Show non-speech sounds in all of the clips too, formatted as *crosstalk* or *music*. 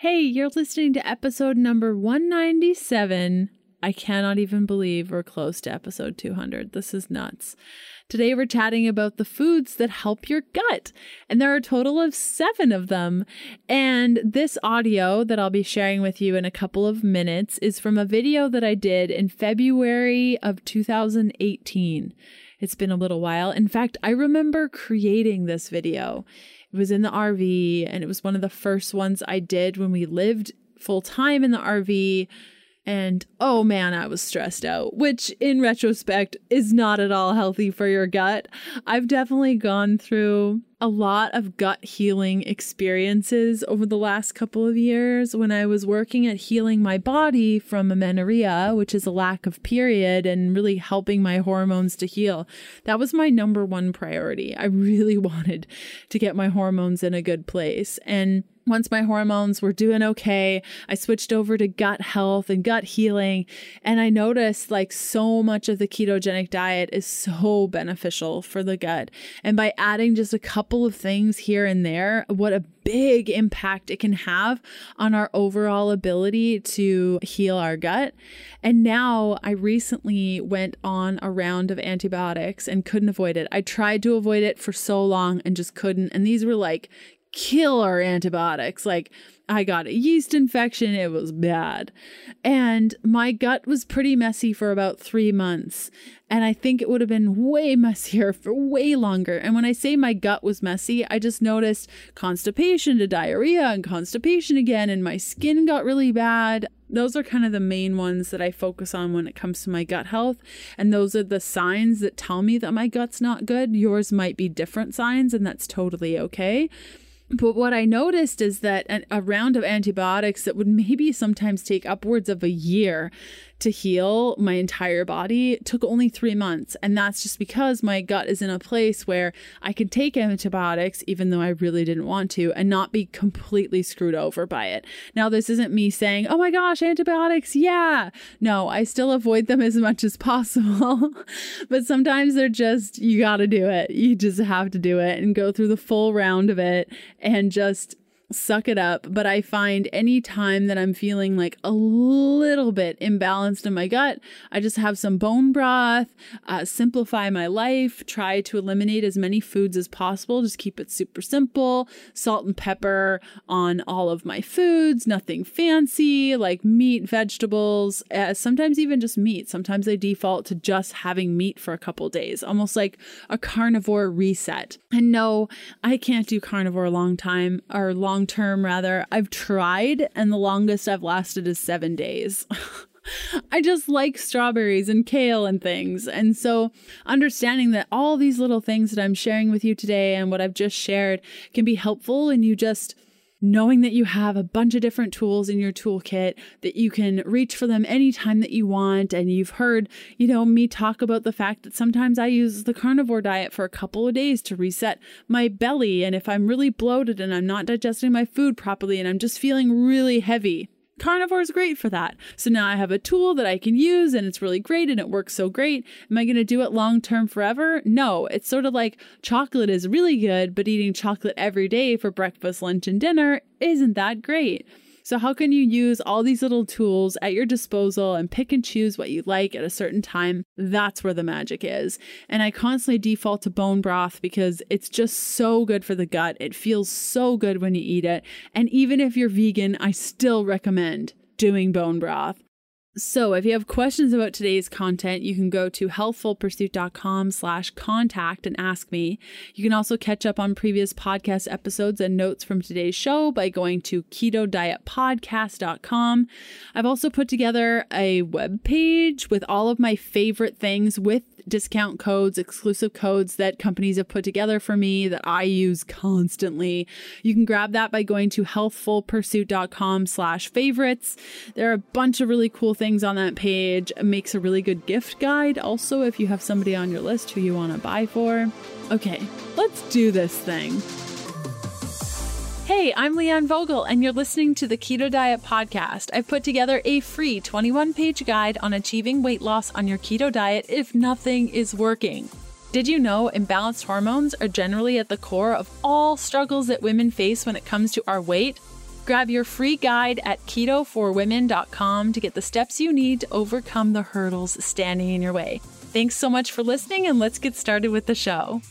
Hey, you're listening to episode number 197. I cannot even believe we're close to episode 200. This is nuts. Today, we're chatting about the foods that help your gut, and there are a total of seven of them. And this audio that I'll be sharing with you in a couple of minutes is from a video that I did in February of 2018. It's been a little while. In fact, I remember creating this video. It was in the RV, and it was one of the first ones I did when we lived full time in the RV and oh man, I was stressed out, which in retrospect is not at all healthy for your gut. I've definitely gone through a lot of gut healing experiences over the last couple of years when I was working at healing my body from amenorrhea, which is a lack of period, and really helping my hormones to heal. That was my number one priority. I really *laughs* wanted to get my hormones in a good place. And once my hormones were doing okay, I switched over to gut health and gut healing. And I noticed like so much of the ketogenic diet is so beneficial for the gut. And by adding just a couple of things here and there, what a big impact it can have on our overall ability to heal our gut. And now I recently went on a round of antibiotics and couldn't avoid it. I tried to avoid it for so long and just couldn't. And these were like killer antibiotics. Like, I got a yeast infection. It was bad. And my gut was pretty messy for about three months. And I think it would have been way *laughs* messier for way longer. And when I say my gut was messy, I just noticed constipation to diarrhea and constipation again. And my skin got really bad. Those are kind of the main ones that I focus on when it comes to my gut health. And those are the signs that tell me that my gut's not good. Yours might be different signs, and that's totally okay. But what I noticed is that a round of antibiotics that would maybe sometimes take upwards of a year to heal my entire body took only three months. And that's just because my gut is in a place where I can take antibiotics, even though I really didn't want to, and not be completely screwed over by it. Now, this isn't me saying, oh my gosh, antibiotics, yeah. No, I still avoid them as much as possible. *laughs* but sometimes they're just, you got to do it. You just have to do it and go through the full round of it and just suck it up. But I find any time that I'm feeling like a little bit imbalanced in my gut, I just have some bone broth, uh, simplify my life, try to eliminate as many foods as possible, just keep it super simple, salt and pepper on all of my foods, nothing fancy like meat, vegetables, uh, sometimes even just meat. Sometimes I default to just having meat for a couple days, almost like a carnivore reset. And no, I can't do carnivore long time or long long term, rather. I've tried, and the longest I've lasted is seven days. *laughs* I just like strawberries and kale and things. And so, understanding that all these little things that I'm sharing with you today and what I've just shared can be helpful, and you just knowing that you have a bunch of different tools in your toolkit that you can reach for them anytime that you want. And you've heard, you know, me talk about the fact that sometimes I use the carnivore diet for a couple of days to reset my belly. And if I'm really bloated and I'm not digesting my food properly and I'm just feeling really heavy, Carnivore is great for that. So now I have a tool that I can use and it's really great and it works so great. Am I going to do it long term forever? No. It's sort of like chocolate is really good, but eating chocolate every day for breakfast, lunch, and dinner isn't that great. So, how can you use all these little tools at your disposal and pick and choose what you like at a certain time? That's where the magic is. And I constantly default to bone broth because it's just so good for the gut. It feels so good when you eat it. And even if you're vegan, I still recommend doing bone broth. So if you have questions about today's content, you can go to healthfulpursuit.com slash contact and ask me. You can also catch up on previous podcast episodes and notes from today's show by going to ketodietpodcast.com. I've also put together a web page with all of my favorite things with discount codes, exclusive codes that companies have put together for me that I use constantly. You can grab that by going to healthfulpursuit.com slash favorites. There are a bunch of really cool things on that page. It makes a really good gift guide also if you have somebody on your list who you want to buy for. Okay, let's do this thing. Hey, I'm Leanne Vogel, and you're listening to the Keto Diet Podcast. I've put together a free 21 page guide on achieving weight loss on your keto diet if nothing is working. Did you know imbalanced hormones are generally at the core of all struggles that women face when it comes to our weight? Grab your free guide at ketoforwomen.com to get the steps you need to overcome the hurdles standing in your way. Thanks so much for listening, and let's get started with the show.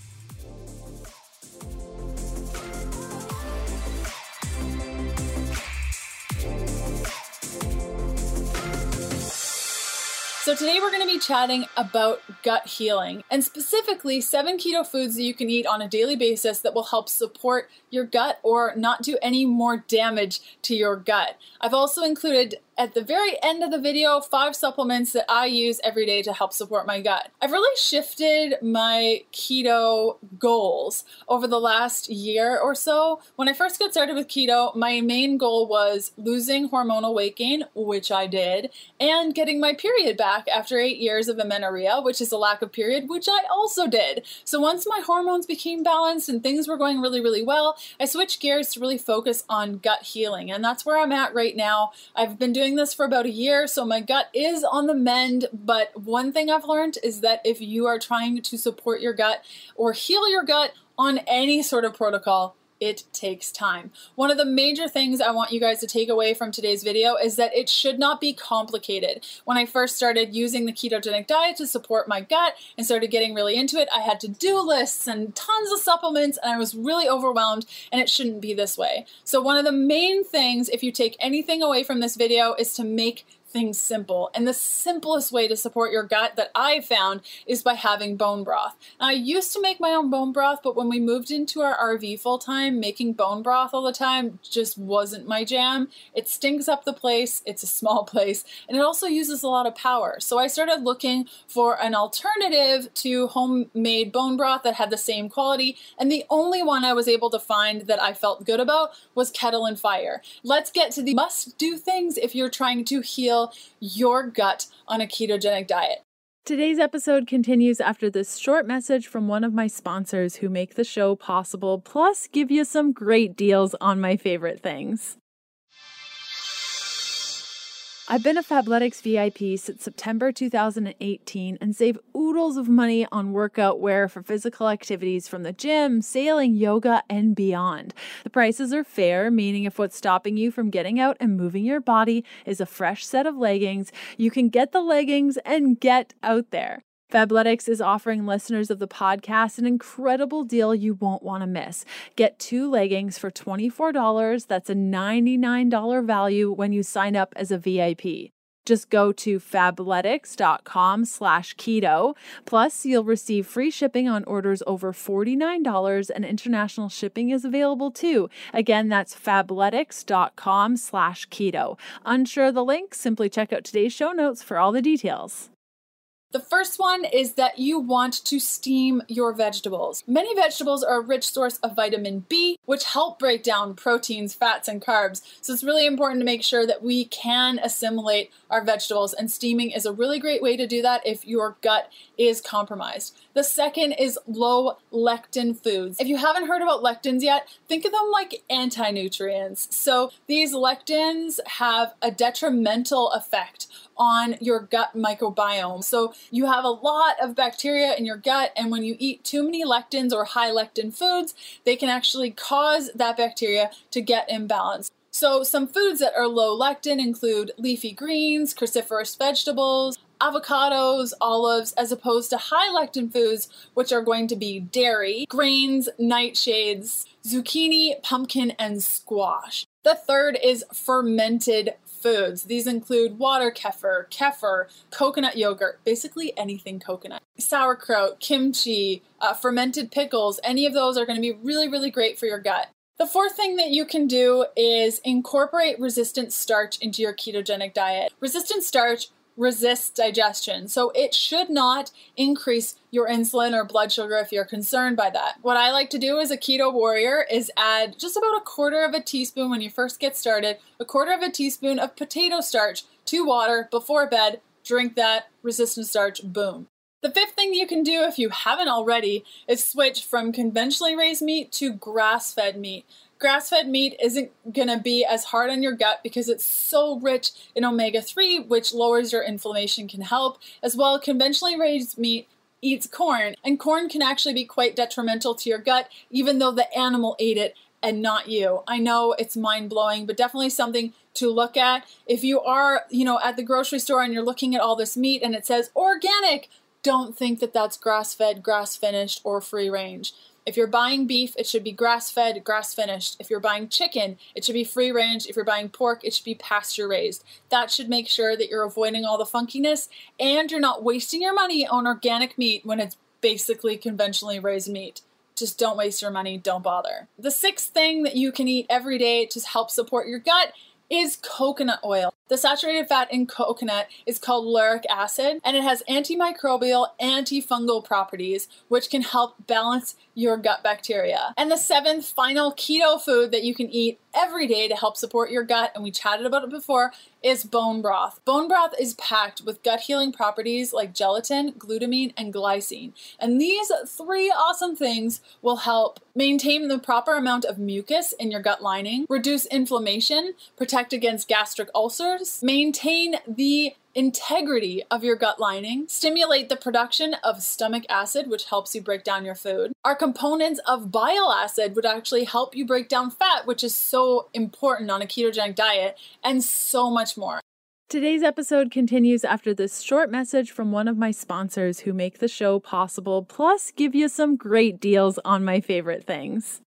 So, today we're going to be chatting about gut healing and specifically seven keto foods that you can eat on a daily basis that will help support your gut or not do any more damage to your gut. I've also included at the very end of the video five supplements that I use every day to help support my gut. I've really shifted my keto goals over the last year or so. When I first got started with keto, my main goal was losing hormonal weight gain, which I did, and getting my period back after eight years of amenorrhea, which is a lack of period, which I also did. So once my hormones became balanced and things were going really, really well, I switched gears to really focus on gut healing. And that's where I'm at right now. I've been doing doing this for about a year, so my gut is on the mend. But one thing I've learned is that if you are trying to support your gut or heal your gut on any sort of protocol, it takes time. One of the major things I want you guys to take away from today's video is that it should not be complicated. When I first started using the ketogenic diet to support my gut and started getting really into it, I had to-do lists and tons of supplements and I was really overwhelmed and it shouldn't be this way. So one of the main things, if you take anything away from this video, is to make things simple. And the simplest way to support your gut that I've found is by having bone broth. Now, I used to make my own bone broth, but when we moved into our RV full time, making bone broth all the time just wasn't my jam. It stinks up the place, it's a small *laughs* place, and it also uses a lot of power. So I started looking for an alternative to homemade bone broth that had the same quality, and the only one I was able to find that I felt good about was Kettle and Fire. Let's get to the must do things if you're trying to heal heal your gut on a ketogenic diet. Today's episode continues after this short message from one of my sponsors who make the show possible, plus give you some great deals on my favorite things. I've been a Fabletics VIP since September 2018 and save oodles of money on workout wear for physical activities from the gym, sailing, yoga, and beyond. The prices are fair, meaning if what's stopping you from getting out and moving your body is a fresh set of leggings, you can get the leggings and get out there. Fabletics is offering listeners of the podcast an incredible deal you won't want to miss. Get two leggings for $24. That's a $99 value when you sign up as a VIP. Just go to fabletics.com slash keto. Plus, you'll receive free shipping on orders over $49 and international shipping is available too. Again, that's fabletics.com slash keto. Unsure of the link? Simply check out today's show notes for all the details. The first one is that you want to steam your vegetables. Many vegetables are a rich source of vitamin B, which help break down proteins, fats, and carbs. So it's really important to make sure that we can assimilate our vegetables, and steaming is a really great way to do that if your gut is compromised. The second is low lectin foods. If you haven't heard about lectins yet, think of them like anti nutrients. So these lectins have a detrimental effect on your gut microbiome. So you have a lot of bacteria in your gut, and when you eat too many lectins or high lectin foods, they can actually cause that bacteria to get imbalanced. So, some foods that are low lectin include leafy greens, cruciferous vegetables, avocados, olives, as opposed to high lectin foods, which are going to be dairy, grains, nightshades, zucchini, pumpkin, and squash. The third is fermented foods. These include water kefir, kefir, coconut yogurt, basically anything coconut, sauerkraut, kimchi, uh, fermented pickles. Any of those are going to be really, really great for your gut. The fourth thing that you can do is incorporate resistant starch into your ketogenic diet. Resistant starch resists digestion. So it should not increase your insulin or blood sugar if you're concerned by that. What I like to do as a keto warrior is add just about a quarter of a teaspoon when you first get started, a quarter of a teaspoon of potato starch to water before bed. Drink that resistant starch, boom. The fifth thing you can do if you haven't already is switch from conventionally raised meat to grass fed meat grass fed meat isn't going to be as hard on your gut because it's so rich in omega 3, which lowers your inflammation, can help. As well, conventionally raised meat eats corn, and corn can actually be quite detrimental to your gut, even though the animal ate it and not you. I know it's mind blowing, but definitely something to look at. If you are, you know, at the grocery store and you're looking at all this meat and it says organic, don't think that that's grass fed, grass finished, or free range. If you're buying beef, it should be grass fed, grass finished. If you're buying chicken, it should be free range. If you're buying pork, it should be pasture raised. That should make sure that you're avoiding all the funkiness and you're not wasting your money on organic meat when it's basically conventionally raised meat. Just don't waste your money, don't bother. The sixth thing that you can eat every day to help support your gut is coconut oil. The saturated fat in coconut is called lauric acid and it has antimicrobial, antifungal properties which can help balance your gut bacteria. And the seventh final keto food that you can eat every day to help support your gut, and we chatted about it before, is bone broth. Bone broth is packed with gut healing properties like gelatin, glutamine, and glycine. And these three awesome things will help maintain the proper amount of mucus in your gut lining, reduce inflammation, protect against gastric ulcers, maintain the integrity of your gut lining, stimulate the production of stomach acid, which helps you break down your food. Our components of bile acid would actually help you break down fat, which is so important on a ketogenic diet, and so much more. Today's episode continues after this short message from one of my sponsors who make the show possible, plus give you some great deals on my favorite things.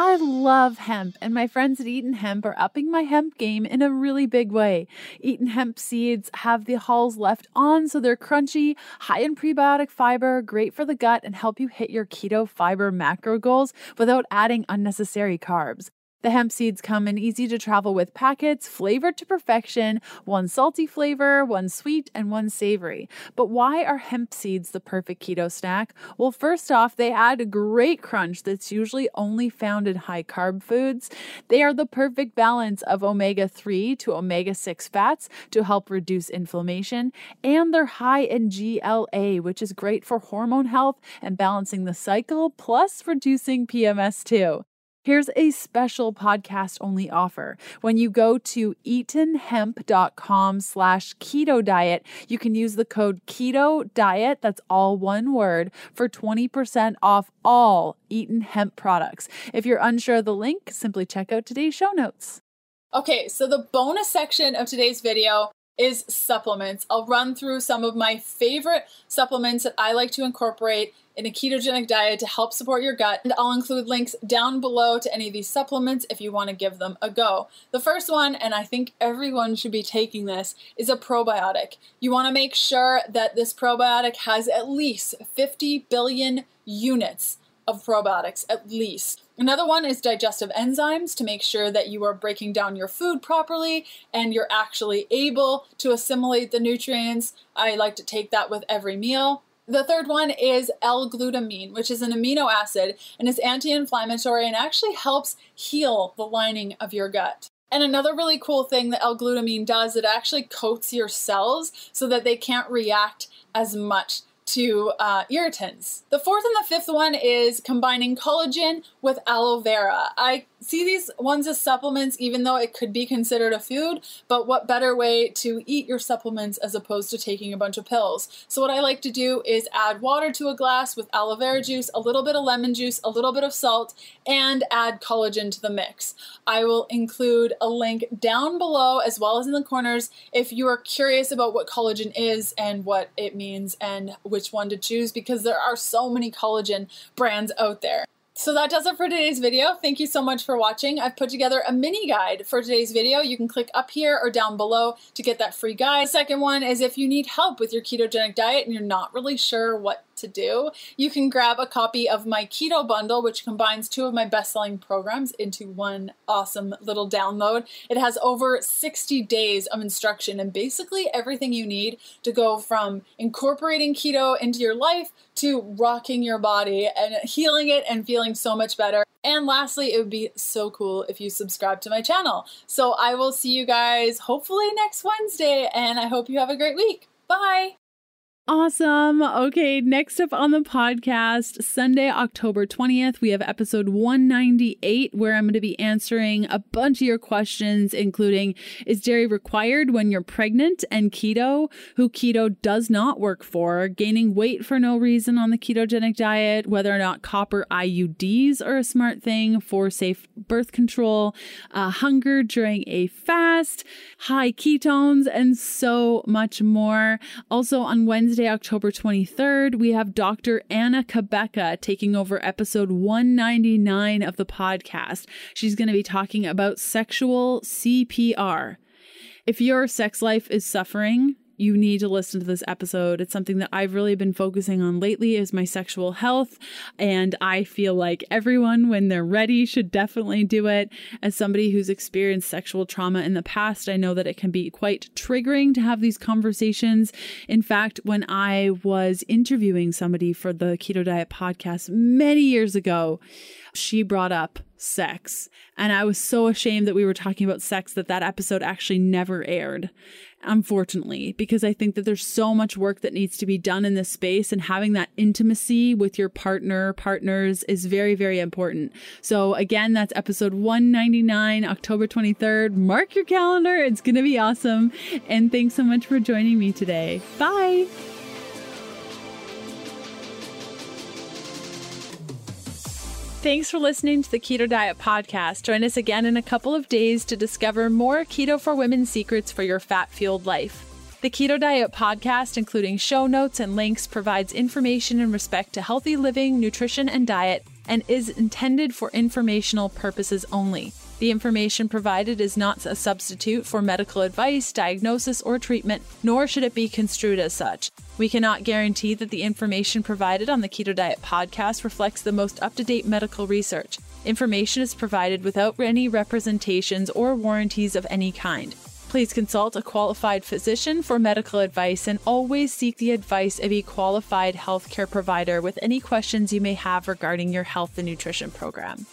I love hemp, and my friends at Eaton Hemp are upping my hemp game in a really big way. Eaton Hemp seeds have the hulls left on, so they're crunchy, high in prebiotic fiber, great for the gut, and help you hit your keto fiber macro goals without adding unnecessary carbs. The hemp seeds come in easy to travel with packets, flavored to perfection, one salty flavor, one sweet, and one savory. But why are hemp seeds the perfect keto snack? Well, first off, they add a great crunch that's usually only found in high carb foods. They are the perfect balance of omega 3 to omega 6 fats to help reduce inflammation, and they're high in GLA, which is great for hormone health and balancing the cycle, plus reducing PMS too. Here's a special podcast only offer. When you go to eatonhemp.com slash keto diet, you can use the code keto diet, that's all one word, for 20% off all Eaton hemp products. If you're unsure of the link, simply check out today's show notes. Okay, so the bonus section of today's video is supplements. I'll run through some of my favorite supplements that I like to incorporate in a ketogenic diet to help support your gut, and I'll include links down below to any of these supplements if you want to give them a go. The first one, and I think everyone should be taking this, is a probiotic. You want to make sure that this probiotic has at least 50 billion units of probiotics, at least. Another one is digestive enzymes to make sure that you are breaking down your food properly and you're actually able to assimilate the nutrients. I like to take that with every meal. The third one is L-glutamine, which is an amino acid and is anti-inflammatory and actually helps heal the lining of your gut. And another really cool thing that L-glutamine does, it actually coats your cells so that they can't react as much to uh, irritants. The fourth and the fifth one is combining collagen with aloe vera. I see these ones as supplements, even though it could be considered a food, but what better way to eat your supplements as opposed to taking a bunch of pills? So, what I like to do is add water to a glass with aloe vera juice, a little bit of lemon juice, a little bit of salt, and add collagen to the mix. I will include a link down below as well as in the corners if you are curious about what collagen is and what it means and which one to choose because there are so many collagen brands out there. So that does it for today's video. Thank you so much for watching. I've put together a mini guide for today's video. You can click up here or down below to get that free guide. The second one is if you need help with your ketogenic diet and you're not really sure what to do, you can grab a copy of my keto bundle, which combines two of my best selling programs into one awesome little download. It has over 60 days of instruction and basically everything you need to go from incorporating keto into your life to rocking your body and healing it and feeling so much better. And lastly, it would be so cool if you subscribe to my channel. So I will see you guys hopefully next Wednesday, and I hope you have a great week. Bye. Awesome. Okay, next up on the podcast, Sunday, October 20th, we have episode 198, where I'm going to be answering a bunch of your questions, including Is dairy required when you're pregnant? and keto, who keto does not work for, gaining weight for no reason on the ketogenic diet, whether or not copper IUDs are a smart thing for safe birth control, uh, hunger during a fast, high ketones, and so much more. Also, on Wednesday, Wednesday, October 23rd, we have Dr. Anna Cabeca taking over episode 199 of the podcast. She's going to be talking about sexual CPR. If your sex life is suffering, you need to listen to this episode. It's something that I've really been focusing on lately is my sexual health. And I feel like everyone, when they're ready, should definitely do it. As somebody who's experienced sexual trauma in the past, I know that it can be quite triggering to have these conversations. In fact, when I was interviewing somebody for the Keto Diet podcast many years ago, she brought up sex. And I was so ashamed that we were talking about sex that that episode actually never aired unfortunately, because I think that there's so much work that needs to be done in this space and having that intimacy with your partner, partners is very, very important. So again, that's episode 199, October 23rd. Mark your calendar. It's going to be awesome. And thanks so much for joining me today. Bye. Thanks for listening to the Keto Diet Podcast. Join us again in a couple of days to discover more Keto for Women secrets for your fat fueled life. The Keto Diet Podcast, including show notes and links, provides information in respect to healthy living, nutrition, and diet, and is intended for informational purposes only. The information provided is not a substitute for medical advice, diagnosis, or treatment, nor should it be construed as such. We cannot guarantee that the information provided on the Keto Diet podcast reflects the most up to date medical research. Information is provided without any representations or warranties of any kind. Please consult a qualified physician for medical advice and always seek the advice of a qualified healthcare provider with any questions you may have regarding your health and nutrition program.